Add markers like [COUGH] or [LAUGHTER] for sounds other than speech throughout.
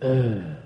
참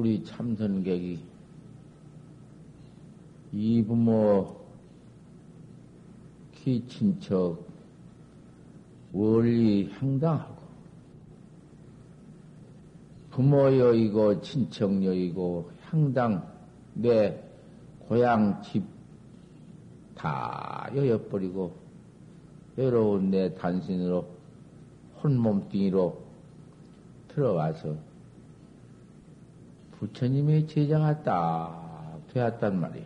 우리 참선객이 이부모 키친척 원리 행당하고 부모 여이고 친척 여이고 향당 내 고향 집 다 여여버리고 외로운 내 단신으로 혼몸뚱이로 들어와서 부처님의 제자가 딱 되었단 말이야.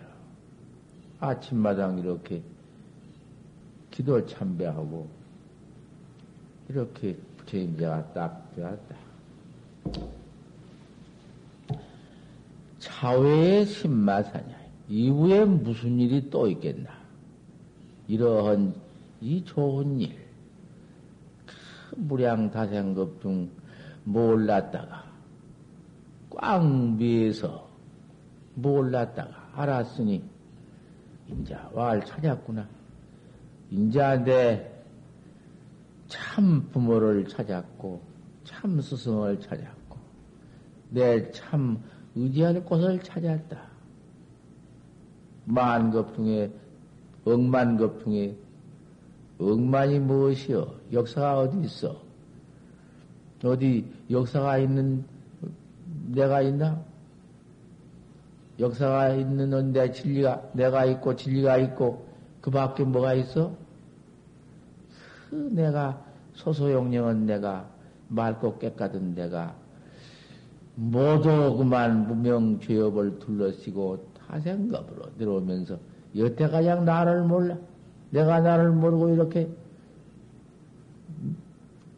아침마당 이렇게 기도 참배하고 이렇게 부처님 제가 딱 되었다. 차회의 신마사냐. 이후에 무슨 일이 또 있겠나. 이러한 이 좋은 일, 무량다생급 중 몰랐다가 꽝비에서 몰랐다가 알았으니 인자 와를 찾았구나. 인자 내참 부모를 찾았고 참 스승을 찾았고 내 참 의지할 곳을 찾았다. 만급 중에 억만급 중에 억만이 무엇이여? 역사가 어디 있어? 어디 역사가 있는 내가 있나? 역사가 있는 내 진리가, 내가 있고 진리가 있고 그 밖에 뭐가 있어? 그 내가 소소용령은 내가 맑고 깨끗한 내가 모두 그만 무명 죄업을 둘러쓰고 타생겁으로 들어오면서 여태까지 나를 몰라. 내가 나를 모르고 이렇게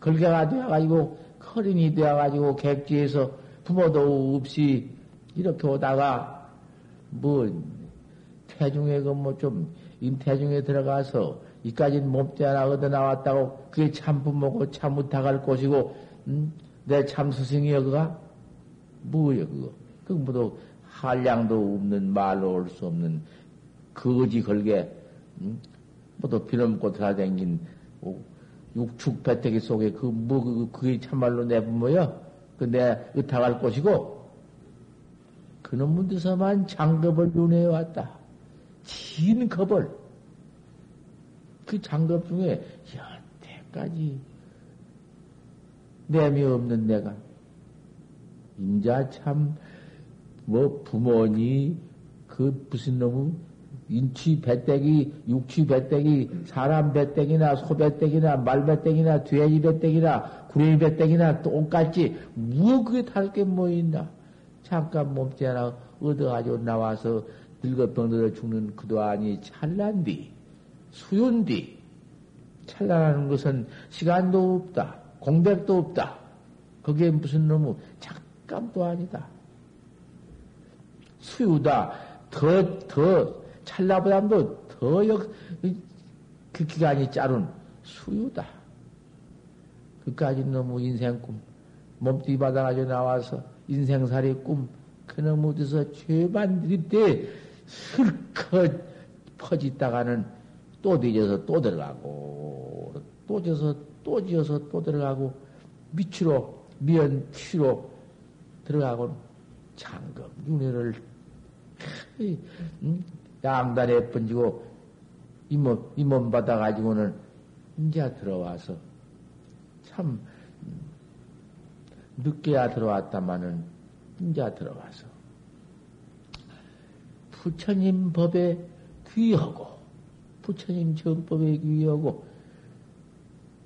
걸개가 되어가지고, 커린이 되어가지고, 객지에서 부모도 없이 이렇게 오다가 뭐 태중에 그 뭐좀 인태중에 들어가서 이까진 몸뚱 하나 얻어 나왔다고 그게 참 부모고 참 못하갈 곳이고 음? 내 참 스승이여 그가 뭐여 그거 그 뭐도 한량도 없는 말로 올 수 없는 거지 걸게 음? 뭐도 비넘고 돌아다닌 육축 배태기 속에 그 뭐 그, 그게 참말로 내 부모여 그내 의탁할 것이고 그놈들서만 장급을 눈에 왔다. 진 겁을 그 장급 중에 여태까지 내미 없는 내가 인자 참 뭐 부모니 그 무슨 놈의 인치 배때기, 육치 배때기, 사람 배때기나 소 배때기나 말 배때기나 돼지 배때기나 구레이 배때기나 똑같지. 뭐 그게 다를 게뭐 있나? 잠깐 몸띠 하나 얻어가지고 나와서 늙어 병들어 죽는 그도 아니 찰난디, 수윤디. 찰나라는 것은 시간도 없다. 공백도 없다. 그게 무슨 놈의 잠깐도 아니다. 수유다. 더, 더, 찰나보다도 더 역, 그 기간이 짧은 수유다. 그까지 너무 인생 꿈, 몸띠 받아가지고 나와서 인생살이 꿈, 그놈 어디서 죄만 드릴 때 슬컷 퍼지다가는 또 뒤져서 또 들어가고, 또 져서 또 지어서 또 들어가고, 밑으로, 미연 뒤로 들어가고, 장금, 윤회를 양단에 번지고 잇몸, 잇몸 받아 가지고는 이제 들어와서 참 늦게야 들어왔다마는 이제 들어와서 부처님 법에 귀하고 부처님 정법에 귀하고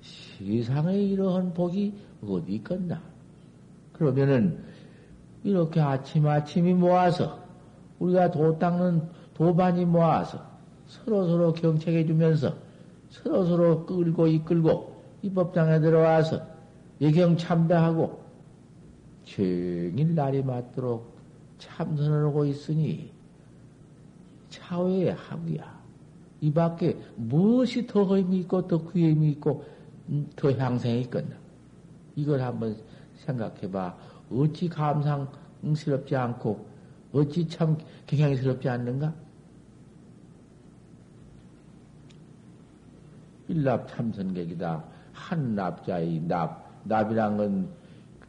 세상에 이러한 복이 어디 있겠나? 그러면은 이렇게 아침 아침이 모아서 우리가 도 닦는 도반이 모아서 서로 서로 경책해 주면서 서로 서로 끌고 이끌고 이 법당에 들어와서 예경 참배하고 종일 날이 맞도록 참선을 하고 있으니 차후의 학위야. 이 밖에 무엇이 더 허임이 있고 더 귀임이 있고 음, 더 향생이 있겠나. 이걸 한번 생각해봐. 어찌 감상스럽지 않고 어찌 참 경향스럽지 않는가? 일납 참선객이다. 한 납자의 납. 납이란 건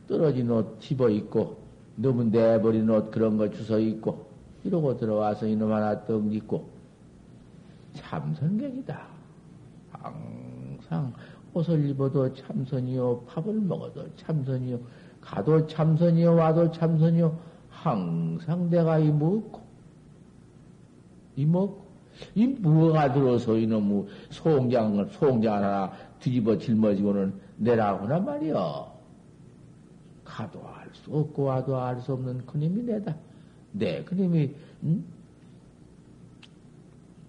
떨어진 옷 집어 입고, 너무 내버린 옷 그런 거 주워 입고, 이러고 들어와서 이놈 하나 떡 입고, 참선객이다. 항상 옷을 입어도 참선이요, 밥을 먹어도 참선이요, 가도 참선이요, 와도 참선이요, 항상 내가 이 먹고, 이 먹고, 이 무어가 들어서 이놈의 소홍장을, 소홍장 하나 뒤집어 짊어지고는 내라구나 말이여. 가도 알 수 없고 와도 알 수 없는 그님이 내다. 내 그님이, 응?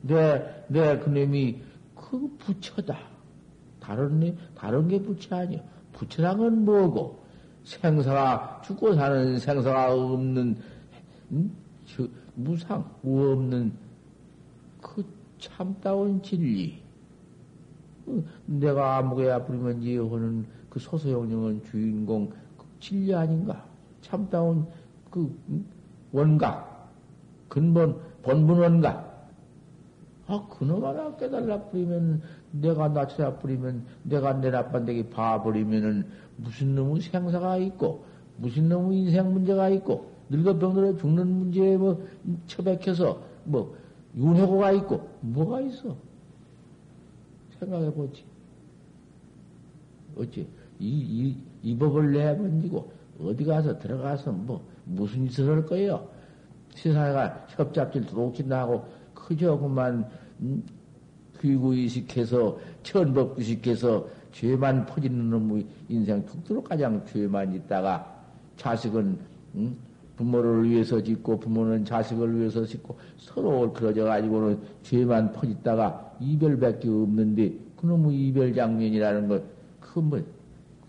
내, 내 그님이 그 부처다. 다른, 다른 게 부처 아니야. 부처란 건 뭐고? 생사가, 죽고 사는 생사가 없는, 응? 무상, 없는 그 참다운 진리. 어, 내가 아무개야 부리면 예호는 그 소소영령은 주인공 그 진리 아닌가? 참다운 그 원각, 근본, 본분 원각. 아, 그놈 하나 깨달라 뿌리면, 내가 낮춰라 뿌리면, 내가 내 나빤데기 봐버리면은, 무슨 놈의 생사가 있고, 무슨 놈의 인생 문제가 있고, 늙어 병들어 죽는 문제에 뭐, 처박혀서, 뭐, 윤회고가 있고, 뭐가 있어? 생각해 보지. 어찌, 이, 이, 이 법을 내번지고, 어디 가서 들어가서 뭐, 무슨 짓을 할 거예요? 세상에가 협잡질 도둑질 나고, 그저 그만, 음, 귀구이식해서, 천법구식해서, 죄만 퍼지는 놈의 인생 툭도록 가장 죄만 있다가, 자식은, 음, 부모를 위해서 짓고 부모는 자식을 위해서 짓고 서로 그러져 가지고는 죄만 퍼짓다가 이별밖에 없는데 그놈의 이별 장면이라는 것 그뭐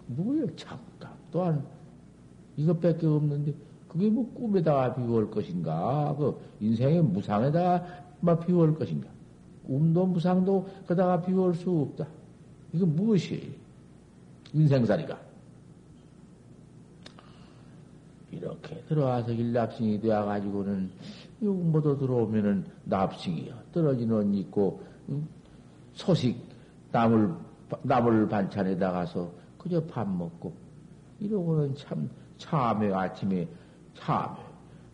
뭐예요? 잠깐 또한 이것밖에 없는데 그게 뭐 꿈에다가 비워올 것인가? 그 인생의 무상에다가 막 비워올 것인가? 꿈도 무상도 그다가 비워올 수 없다. 이거 무엇이에요 인생살이가 이렇게 들어와서 일납승이 되어가지고는 모두 들어오면은 납승이요. 떨어진 옷 입고, 소식, 나물, 나물 반찬에다 가서 그저 밥 먹고, 이러고는 참, 참회, 아침에 참회.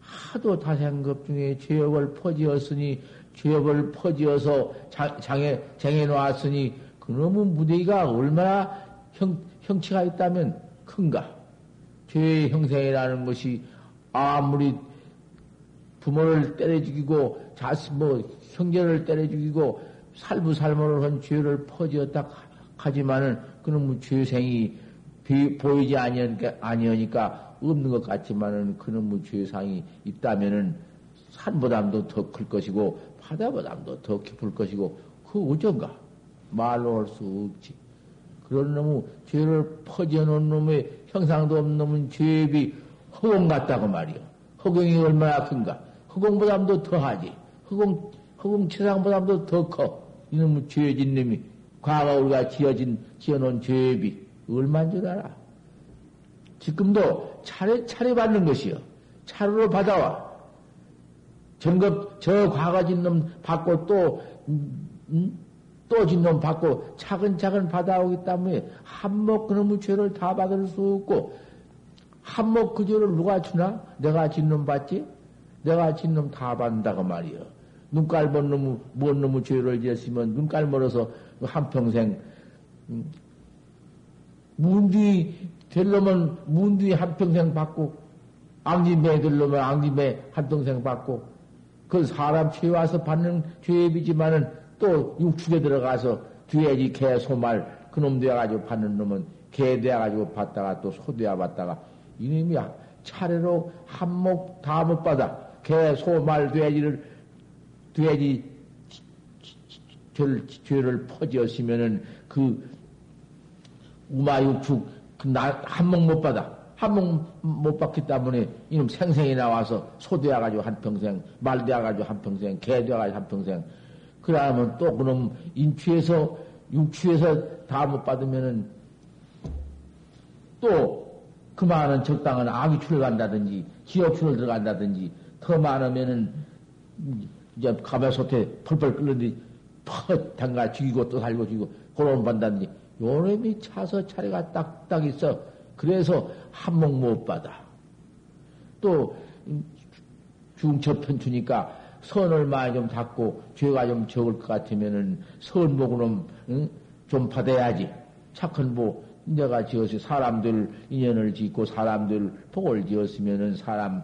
하도 다생급 중에 죄업을 퍼지었으니, 죄업을 퍼지어서 장에, 장에 놓았으니, 그놈의 무대가 얼마나 형, 형체가 있다면 큰가? 죄의 형생이라는 것이 아무리 부모를 때려 죽이고 자식 뭐 형제를 때려 죽이고 살부살모를 한 죄를 퍼지었다 하지만은 그놈의 죄생이 보이지 아니하니까, 아니하니까 없는 것 같지만은 그놈의 죄상이 있다면은 산보담도 더 클 것이고 바다보담도 더 깊을 것이고 그 어쩐가 말로 할 수 없지. 그런 놈의 죄를 퍼져놓은 놈의 형상도 없는 놈은 죄비 허공 같다고 말이요. 허공이 얼마나 큰가. 허공보담도 더하지. 허공, 허공 최상보담도 더 커. 이놈의 죄진 놈이 과거 우리가 지어진, 지어놓은 죄비 얼마인 줄 알아? 지금도 차례, 차례 받는 것이요. 차례로 받아와. 점급, 저 과거 진 놈 받고 또, 음, 음? 또 진 놈 받고 차근차근 받아오기 때문에 한몫 그놈의 죄를 다 받을 수 없고 한몫 그 죄를 누가 주나? 내가 진 놈 받지? 내가 진 놈 다 받는다고 말이여. 눈깔 먼 놈의, 먼 놈의 죄를 지었으면 눈깔 멀어서 한평생, 음, 문뒤 될 놈은 문뒤 한평생 받고, 앙지매 될 놈은 앙지매 한평생 받고, 그 사람 죄 와서 받는 죄비지만은 또 육축에 들어가서 뒤에지 개, 소말, 그놈 되어가지고 받는 놈은 개 되어가지고 받다가 또 소 되어 받다가 이놈이 차례로 한몫 다 못 받아. 개, 소, 말, 돼지를, 돼지 죄를, 죄를 퍼지었으면은 그 우마육축 그 한몫 못 받아. 한몫 못 받기 때문에 이놈 생생이 나와서 소 되어가지고 한평생, 말 되어가지고 한평생, 개 되어가지고 한평생, 그러면 또 그놈 인취에서 육취에서 다 못 받으면은 또 그 많은 적당한 악이출을 간다든지 지역출을 들어간다든지 더 많으면은 이제 가마솥에 펄펄 끓는데 퍽 담가 죽이고 또 살고 죽이고 그런 받다든지 요놈이 차서 차례가 딱딱 있어. 그래서 한몫 못 받아. 또 중첩편 주니까 선을 많이 좀 닦고 죄가 좀 적을 것 같으면은 선복은 응? 좀 받아야지. 착한 복 내가 지어서 사람들 인연을 짓고 사람들 복을 지었으면은 사람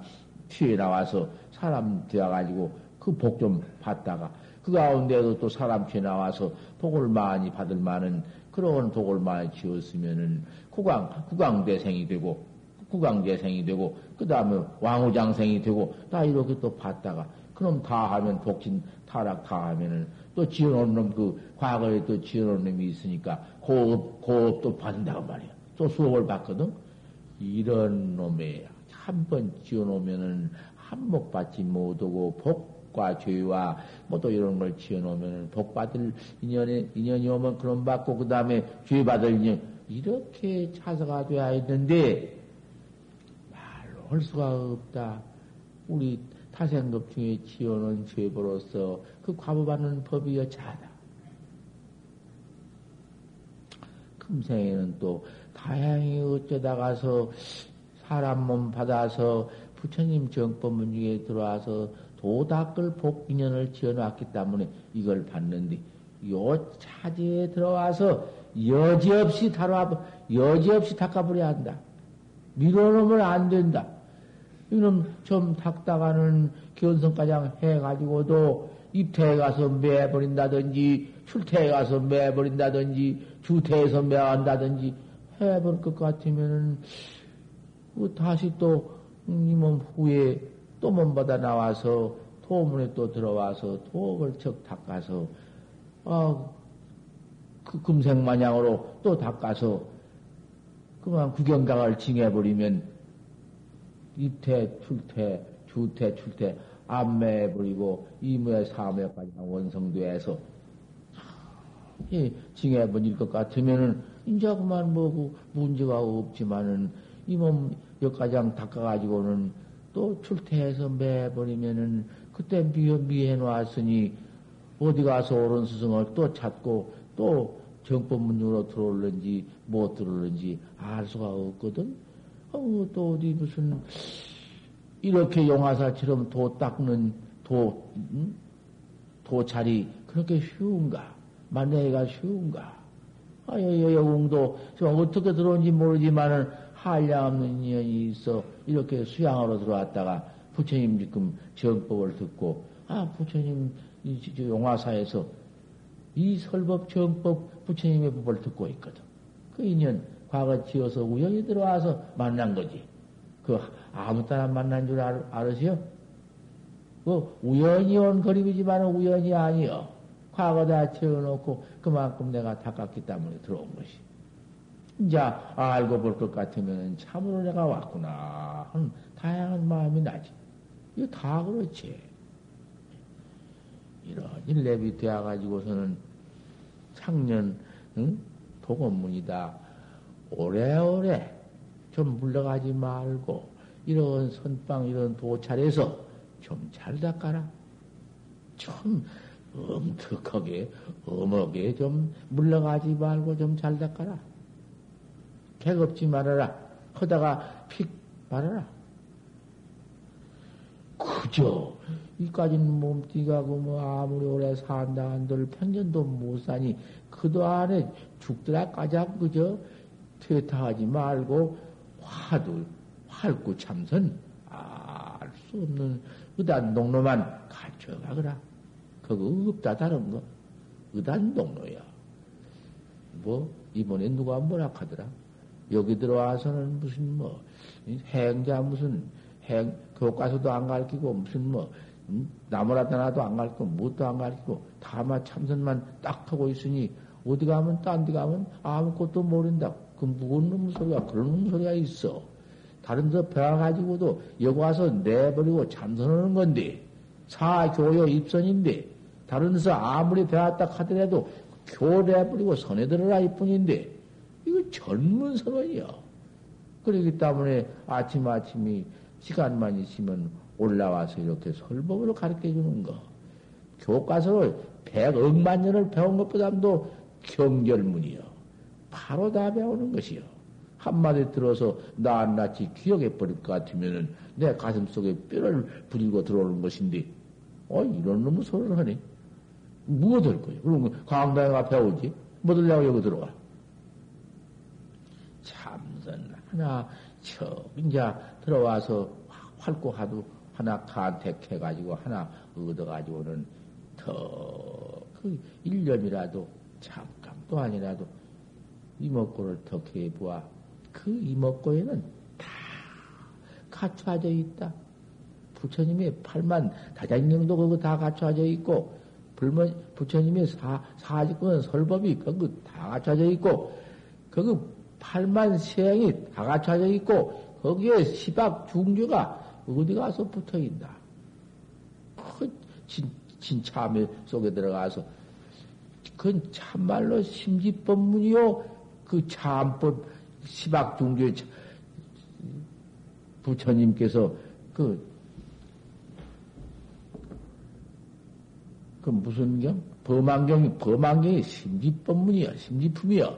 뒤에 나와서 사람 되어가지고 그 복 좀 받다가 그 가운데도 또 사람 뒤에 나와서 복을 많이 받을 만한 그런 복을 많이 지었으면은 국왕, 국왕대생이 되고 국왕대생이 되고 그 다음에 왕후장생이 되고 다 이렇게 또 받다가 그럼 다 하면 독신 타락 다 하면은 또 지어놓은 놈, 그 과거에 또 지어놓은 놈이 있으니까 고업, 고업도 받는다고 말이야. 또 수업을 받거든? 이런 놈에 한 번 지어놓으면은 한몫 받지 못하고 복과 죄와 뭐 또 이런 걸 지어놓으면은 복 받을 인연에, 인연이 오면 그런 받고 그 다음에 죄 받을 인연. 이렇게 차서가 돼야 했는데 말로 할 수가 없다. 우리 타생급 중에 지어놓은 죄보로서 그 과부받는 법이 여차하다. 금생에는 또 다양히 어쩌다가서 사람 몸 받아서 부처님 정법문 중에 들어와서 도닦을 복인연을 지어놨기 때문에 이걸 받는데 요 차지에 들어와서 여지없이 다뤄 여지없이 닦아버려야 한다. 밀어놓으면 안 된다. 이놈 좀 닦다가는 견성가장 해가지고도 입태에 가서 매버린다든지 출태에 가서 매버린다든지 주태에서 매한다든지 해버릴 것 같으면은 그 다시 또 이몸 후에 또 몸보다 나와서 도문에 또 들어와서 도을 척 닦아서 아 그 금생 마냥으로 또 닦아서 그만 구경각을 징해버리면 입태, 출태, 주태, 출태, 안매해버리고 이무의 사무에까지 원성돼서 이 징해버릴 것 같으면은 이제 그만 뭐 문제가 없지만은 이몸 여기까지 닦아가지고는 또 출퇴해서 매버리면은 그때 미해, 미해 놨으니 어디 가서 옳은 스승을 또 찾고 또 정법문으로 들어올는지 못 들어올는지 알 수가 없거든. 어, 또 어디 무슨 이렇게 용화사처럼 도 닦는 도, 음? 도찰이 그렇게 쉬운가? 만내기가 쉬운가? 아, 여여웅도 어떻게 들어온지 모르지만은 한량 없는 인연이 있어 이렇게 수양으로 들어왔다가 부처님 지금 정법을 듣고, 아, 부처님 용화사에서 이 설법 정법 부처님의 법을 듣고 있거든. 그 인연 과거 지어서 우연히 들어와서 만난 거지. 그 아무 따나 만난 줄 알, 알으세요? 그 우연히 온 그림이지만 우연이 아니여. 과거 다 채워놓고 그만큼 내가 닦았기 때문에 들어온 것이. 이제 알고 볼 것 같으면 참으로 내가 왔구나 하는 다양한 마음이 나지. 이거 다 그렇지. 이런 일렙이 되어가지고서는 창년 응? 도건문이다. 오래오래 좀 물러가지 말고 이런 선방 이런 도찰에서 좀 잘 닦아라. 좀 엄특하게 엄하게 좀 물러가지 말고 좀 잘 닦아라. 개겁지 말아라. 하다가 픽 말아라. 그저 이까진 몸띠가 그뭐 아무리 오래 산다 한들 평년도 못 사니 그도 안에 죽더라 까작 그저 퇴타하지 말고 화두 활구 참선 알 수 없는 의단 동로만 갖춰가거라. 그거 없다 다른 거. 의단 동로야. 뭐 이번에 누가 뭐라 하더라. 여기 들어와서는 무슨 뭐 행자 무슨 행 교과서도 안 가르치고 무슨 뭐 음? 나무라다나도 안 가르치고 무엇도 안 가르치고 다만 참선만 딱 하고 있으니 어디 가면 딴 데 가면 아무것도 모른다. 그 무슨 놈 소리가 그런 놈 소리가 있어. 다른 데 배워가지고도 여기 와서 내버리고 참선하는 건데 사교요 입선인데 다른 데서 아무리 배웠다 하더라도 교 내버리고 선에 들어라 이뿐인데 이거 전문 선언이야. 그러기 때문에 아침아침이 시간만 있으면 올라와서 이렇게 설법으로 가르쳐 주는 거. 교과서를 백억만 년을 배운 것보다도 경결문이요. 바로 다 배우는 것이요. 한마디 들어서 낱낱이 기억해 버릴 것 같으면은 내 가슴 속에 뼈를 부리고 들어오는 것인데, 어, 이런 놈의 소리를 하네. 뭐될 거예요? 그러면 강당에 가 배우지? 뭐 들려고 여기 들어가? 참선 하나, 저, 이제 들어와서 활고하도 하나 간택해가지고 하나 얻어가지고는 더 그 1년이라도 잠깐도 아니라도 이목구를 더 개보아 그 이목구에는 다 갖춰져 있다. 부처님의 팔만 다장경도 그거 다 갖춰져 있고 불만 부처님의 사 사직권 설법이 그거 다 갖춰져 있고 그거 팔만 세행이 다 갖춰져 있고 거기에 시박 중주가 어디 가서 붙어 있나? 그 진, 진참에 속에 들어가서 그건 참말로 심지법문이요. 그 참법 시박 중주의 부처님께서 그, 그 무슨 경? 범안경이, 범안경이 심지법문이야, 심지품이야.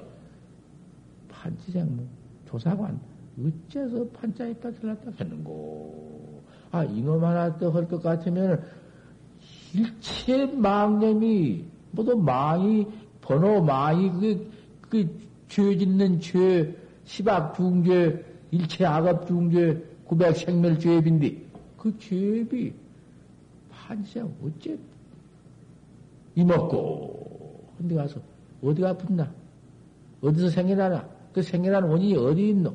판치생무, 조사관, 어째서 판자에다 들렀다 했는고. 아, 이놈 하나 더 할 것 같으면, 일체 망념이, 모두 망이, 번호 망이, 그, 그, 죄 짓는 죄, 시박 중죄, 일체 악업 중죄, 구백 생멸 죄입인데, 그 죄비, 판자 어째, 이먹고, 근데 가서, 어디가 아픈나? 어디서 생겨나나? 그 생겨난 원인이 어디 있노?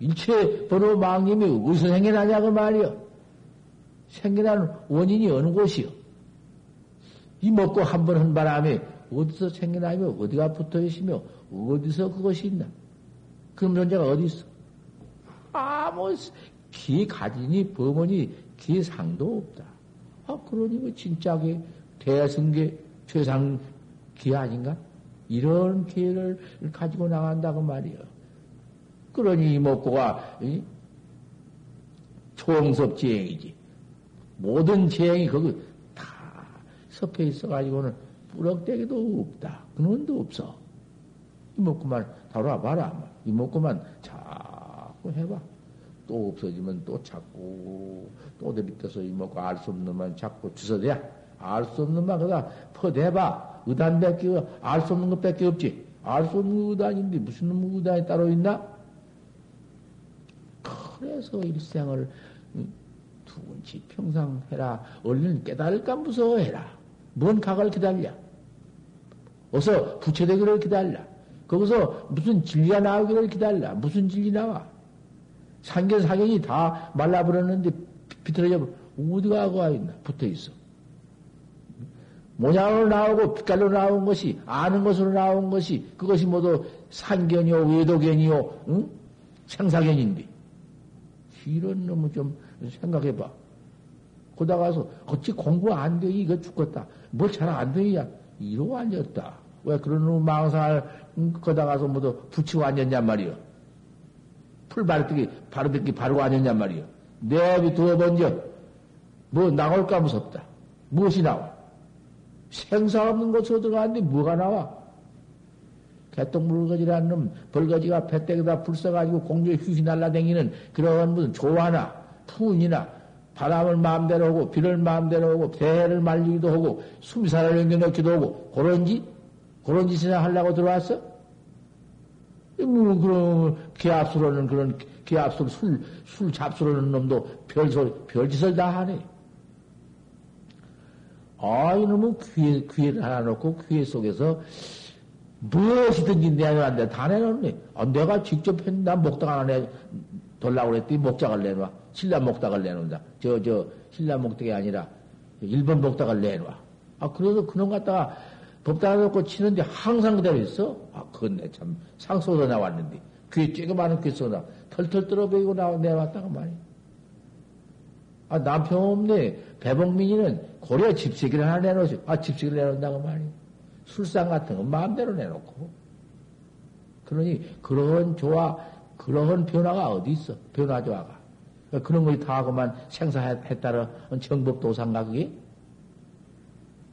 일체 번호 망님이 어디서 생겨나냐고 말이요. 생겨난 원인이 어느 곳이요? 이 먹고 한 번 한 바람에 어디서 생겨나며 어디가 붙어 있으며 어디서 그것이 있나? 그런 존재가 어디 있어? 아무 기 가진이 범원이 기상도 없다. 아 그러니 그 진짜게 대승계 최상 기 아닌가? 이런 기회를 가지고 나간다고 말이요. 그러니 이목구가 총섭 지행이지. 모든 지행이 거기 다 섞여 있어가지고는 뿌럭대기도 없다. 근원도 없어. 이목구만 다뤄봐라. 이목구만 자꾸 해봐. 또 없어지면 또 찾고, 또 들이떠서 이목구 알 수 없는 만 자꾸 주워대야. 알 수 없는 만 그다 퍼대봐. 의단 밖에, 알 수 없는 것 밖에 없지. 알 수 없는 의단인데 무슨 의단이 따로 있나? 그래서 일생을 두근치 평상 해라. 얼른 깨달을까 무서워해라. 뭔 각을 기다려. 어서 부처되기를 기다려. 거기서 무슨 진리가 나오기를 기다려. 무슨 진리 나와? 상견사견이 다 말라버렸는데 비틀어져 어디가 가 있나? 붙어 있어. 모양으로 나오고 빛깔로 나온 것이 아는 것으로 나온 것이 그것이 모두 산견이요 외도견이요 응? 생사견인데 이런 놈을 좀 생각해봐. 거다 가서 어찌 공부 안 돼? 이거 죽겠다. 뭘 잘 안 되냐? 이러고 앉았다. 왜 그런 놈 망상을 거다 가서 모두 붙이고 앉았냔 말이요. 풀 바르듯이 바르듯이 바르고 앉았냔 말이요. 내비 두어 번져 뭐 나올까 무섭다. 무엇이 나와? 생사 없는 곳으로 들어갔는데 뭐가 나와? 개똥 물거지라는 놈, 벌거지가 배때기다 불 써가지고 공중에 휘휘 날라다니는 그런 무슨 조화나 푸운이나 바람을 마음대로 오고 비를 마음대로 오고 대해를 말리기도 하고 숨사를 연겨넣기도 하고 그런 짓? 그런 짓이나 하려고 들어왔어? 뭐 그런 기압수로는 그런 기압술 술, 술 잡수로는 놈도 별소리, 별짓을 다 하네. 아, 이놈은 귀에, 귀를 하나 놓고 귀에 속에서 무엇이든지 내놓는데 다 내놓네. 아, 내가 직접 했나 목탁 하나 내, 돌라고 그랬더니 목작을 내놔. 신라 목탁을 내놓는다. 저, 저, 신라 목탁이 아니라 일본 목탁을 내놔. 아, 그래서 그놈 갖다가 법당 놓고 치는데 항상 그대로 있어? 아, 그건 내 참 상소서 나왔는데. 귀에 쬐그마한 귀 쏘나 털털 떨어버리고 나, 내왔다고 말이야. 아, 남편 없네. 배봉민이는 고려 집세기를 하나 내놓지. 아, 집세기를 내놓는다고 말이야. 술상 같은 거 마음대로 내놓고. 그러니, 그런 조화, 그런 변화가 어디 있어? 변화 조화가. 그런 거이 다 하고만 생사했다라 정법도상가 그게?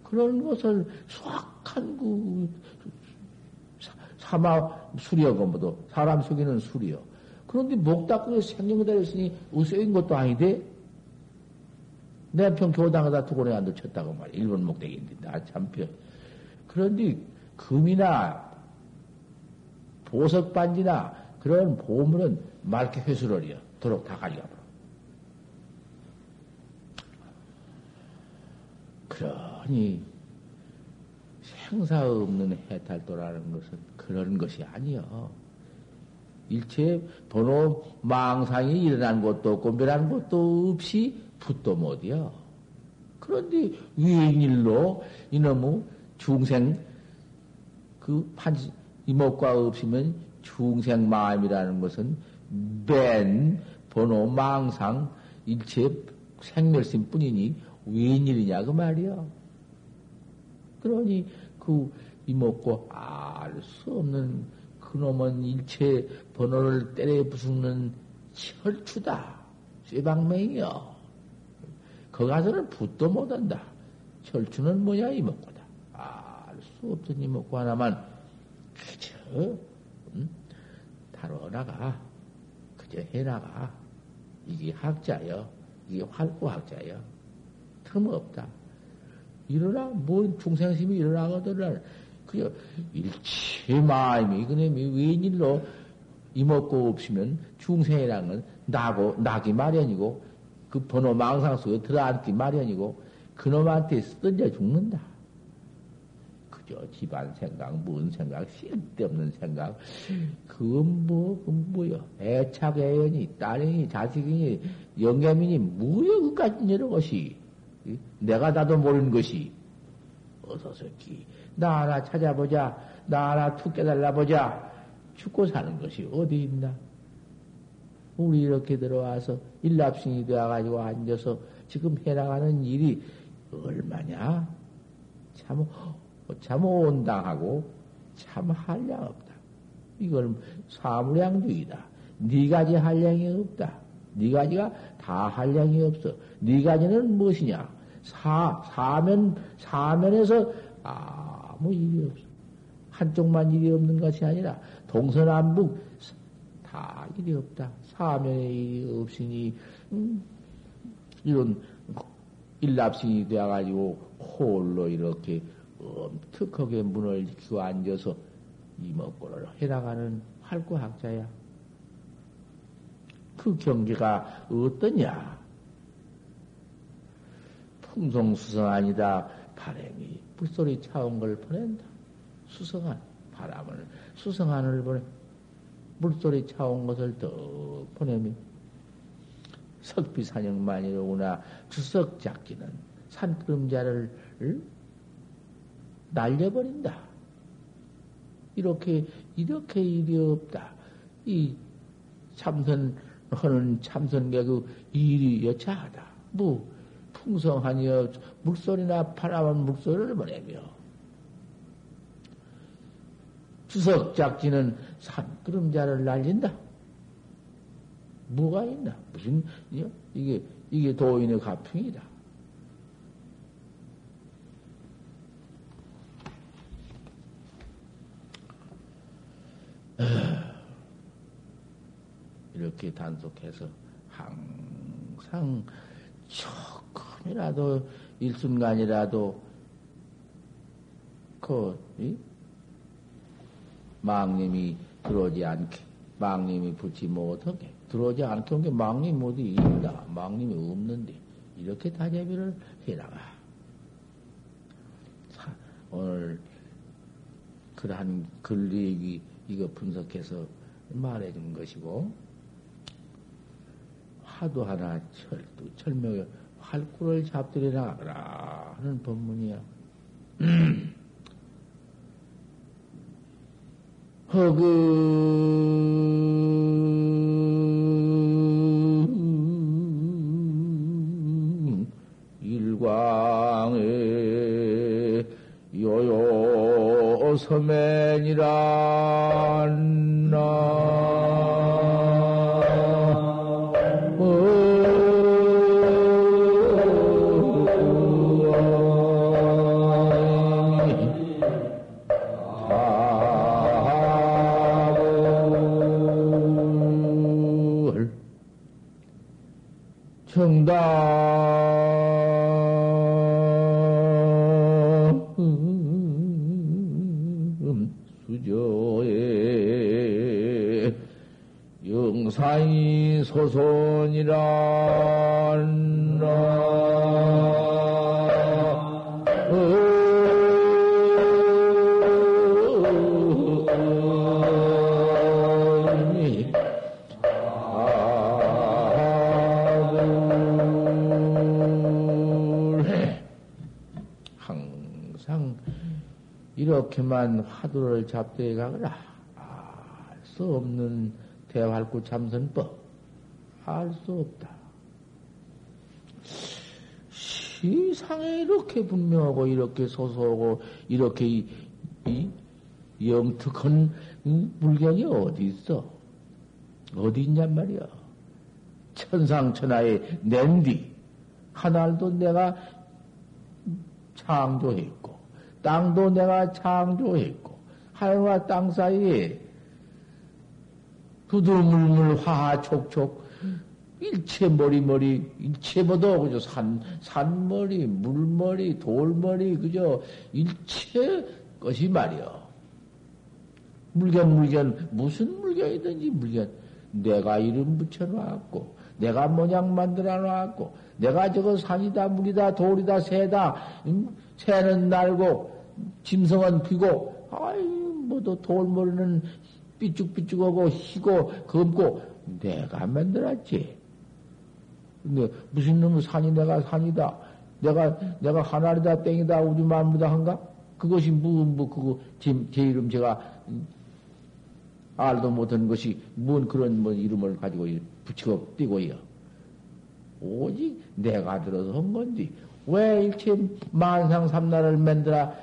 그런 것을 수 확한 그, 사마 술이여, 뭐도 사람 속이는 술이여. 그런데 목 닦고 생명 기다렸으니 우스인 것도 아닌데 내편 교당에다 두고 내가 놓쳤다고 말이야. 일본 목대기인데, 나 참표. 그런데 금이나 보석 반지나 그런 보물은 맑게 회수를 해요. 도록 다 가져가 버려. 그러니 생사 없는 해탈도라는 것은 그런 것이 아니요. 일체 번호 망상이 일어난 것도 없고 멸한 것도 없이 붓도 못이요. 그런데 위인일로 이놈의 중생 그 판지 이목과 없으면 중생 마음이라는 것은 맨 번호 망상 일체 생멸심 뿐이니 웬일이냐 그 말이야. 그러니 그 이먹고 알 수 없는 그놈은 일체 번호를 때려 부수는 철추다. 쇠방맹이여. 거 가서는 붓도 못한다. 철추는 뭐야 이먹고다. 알 수 없던 이먹고 하나만 그저 음? 다뤄나가. 그저 해나가. 이게 학자여. 이게 활구학자여. 틈없다. 일어나, 뭔 중생심이 일어나거든. 그저 일체 마음이, 그놈이 웬일로 이먹고 없으면 중생이라는 건 나고, 나기 마련이고, 그 번호 망상 속에 들어앉기 마련이고, 그놈한테 쓰던져 죽는다. 그저 집안 생각, 뭔 생각, 쓸데없는 생각. 그건 뭐, 그건 뭐여. 애착, 애연이, 딸이니, 자식이니, 영감이니, 뭐여, 그까지 이런 것이. 내가 나도 모르는 것이 어서 서기 나 하나 찾아보자. 나 하나 툭 깨달라 보자. 죽고 사는 것이 어디 있나? 우리 이렇게 들어와서 일납신이 되어가지고 앉아서 지금 해나가는 일이 얼마냐? 참, 참 온당하고 참 한량 없다. 이걸 사무량주의다. 네 가지 한량이 없다. 네 가지가 다 한량이 없어. 네 가지는 무엇이냐 사, 사면, 사면에서 아무 일이 없어. 한쪽만 일이 없는 것이 아니라 동서남북 다 일이 없다. 사면에 일이 없으니, 음, 이런 일납신이 되어가지고 홀로 이렇게 엄특하게 문을 지키고 앉아서 이먹고를 해나가는 활구학자야. 그 경계가 어떠냐? 풍성수성 아니다. 바람이 불소리 차온 걸 보낸다. 수성한 바람을 수성한을 보내 물소리 차온 것을 더 보내면 석비산영만이로구나 주석 작기는 산그림자를 날려버린다. 이렇게 이렇게 일이 없다. 이 참선하는 참선계그 일이 여차하다. 뭐 풍성하니여 물소리나 바람은 물소리를 보내며 주석작지는 산그림자를 날린다. 뭐가 있나? 무슨 이게 이게 도인의 가풍이다. 이렇게 단속해서 항상 조 금이라도 일순간이라도 그 이? 망님이 들어오지 않게 망님이 붙지 못하게 들어오지 않게 온 게 망님 어디 있다 망님이 없는데 이렇게 다재비를 해나가 오늘 그러한 글리기 이거 분석해서 말해 준 것이고 화도 하나 철도 철명에 활구를 잡들이라 하라 하는 법문이야. [CLEARS THROAT] 허그 일광에 요요 서맨이라 이렇게만 화두를 잡되 가거라. 알 수 없는 대활구 참선법. 알 수 없다. 시상에 이렇게 분명하고, 이렇게 소소하고, 이렇게 이, 이 영특한 물건이 어디 있어? 어디 있냔 말이야. 천상천하에 낸뒤 하나도 내가 창조했고, 땅도 내가 창조했고, 하늘과 땅 사이에 두두물물 화화촉촉, 일체 머리머리, 일체 뭐도 그저 산, 산머리, 물머리, 돌머리, 그저 일체 것이 말이여. 물견, 물견, 무슨 물견이든지 물견. 내가 이름 붙여놓았고, 내가 모양 만들어 놨고, 내가 저거 산이다, 물이다, 돌이다, 새다, 음? 새는 날고, 짐승은 비고, 아이, 뭐도 돌머리는 삐죽삐죽하고, 희고, 검고, 내가 만들었지. 근데 무슨 놈의 산이 내가 산이다. 내가, 내가 하나리다, 땡이다, 우주 만무다 한가? 그것이 뭐, 뭐, 그거, 제, 제 이름 제가 알도 못한 것이 뭔 그런 뭐 이름을 가지고 붙이고 띄고요. 오직 내가 들어서 한 건데, 왜 일체 만상 삼나를 만들어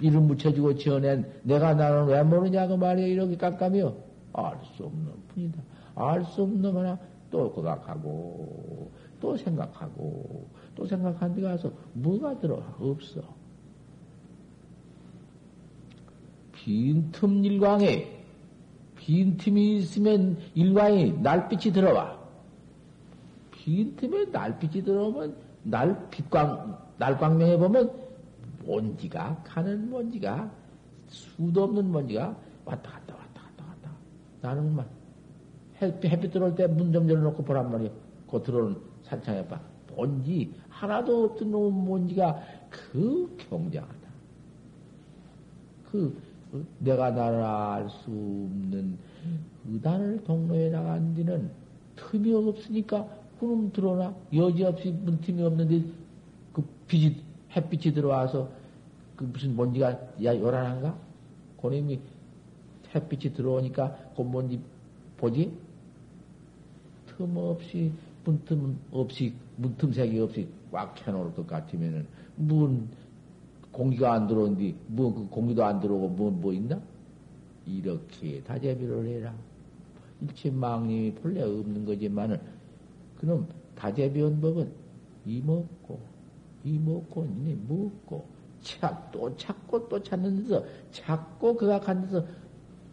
이름 붙여주고 지어낸 내가 나는 왜 모르냐고 말이야. 이렇게 깜깜이요. 알 수 없는 뿐이다. 알 수 없는 하나 또 고각하고, 또 생각하고, 또 생각한 데 가서 뭐가 들어? 없어. 빈틈 일광에, 빈틈이 있으면 일광이 날빛이 들어와. 빈틈에 날빛이 들어오면 날 빛광, 날광명에 보면 먼지가, 가는 먼지가, 수도 없는 먼지가 왔다 갔다 왔다 갔다 갔다. 나는 막 햇빛, 햇빛 들어올 때 문 좀 열어놓고 보란 말이야. 그 들어오는 산창에 봐. 먼지, 하나도 없던 놈 먼지가 그 경장하다. 그, 내가 나를 알 수 없는 의단을 동로에 나간 뒤는 틈이 없으니까 그놈 들어오나 여지없이 문 틈이 없는데 그 빛이 햇빛이 들어와서 그 무슨 먼지가 야 요란한가? 그놈이 햇빛이 들어오니까 그 먼지 보지? 틈 없이 문틈 없이 문틈색이 없이 꽉 해놓을 것 같으면은 문 공기가 안 들어오는데 뭐그 공기도 안 들어오고 뭐뭐 뭐 있나? 이렇게 다재비를 해라. 일체 망님이 본래 없는 거지만은 그놈 다재비원 법은 이먹고 이먹고 이네 먹고 찾, 또 찾고 또 찾는 데서 찾고 그가 간 데서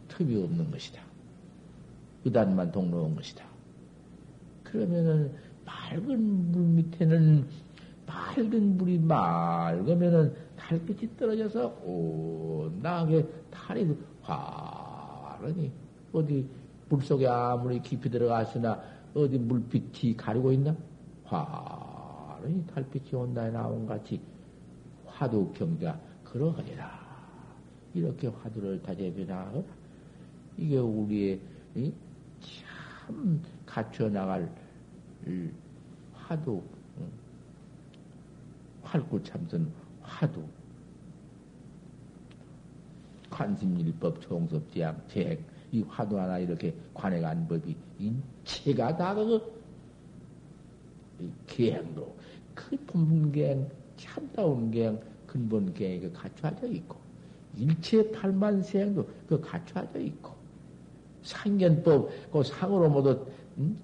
틈이 없는 것이다. 의단만 동로온 것이다. 그러면은 맑은 물 밑에는 맑은 물이 맑으면은 달빛이 떨어져서 온나하게 달이 화르니 어디 물 속에 아무리 깊이 들어갔으나 어디 물빛이 가리고 있나? 화 르니 달빛이 온다에 나온 같이 화두 경자 그러하리라. 이렇게 화두를 다재변하거라. 이게 우리의 참 갖춰 나갈 화두, 활구 참선 화두. 관심일법 총섭지양 제액 이 화두 하나 이렇게 관해간 법이 인체가 다 그거 계행도 그 본계행 참다운 계행 근본 계행이 그 갖춰져 있고 일체 팔만세행도 그 갖춰져 있고 상견법 그 상으로 모두 음?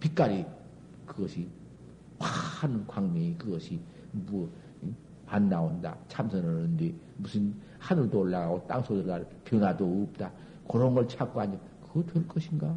빛깔이 그것이 환 광명이 그것이 뭐 안 나온다 참선을 하는데 무슨 하늘도 올라가고 땅속에 들어갈 변화도 없다 그런 걸 찾고 앉아 그거 될 것인가?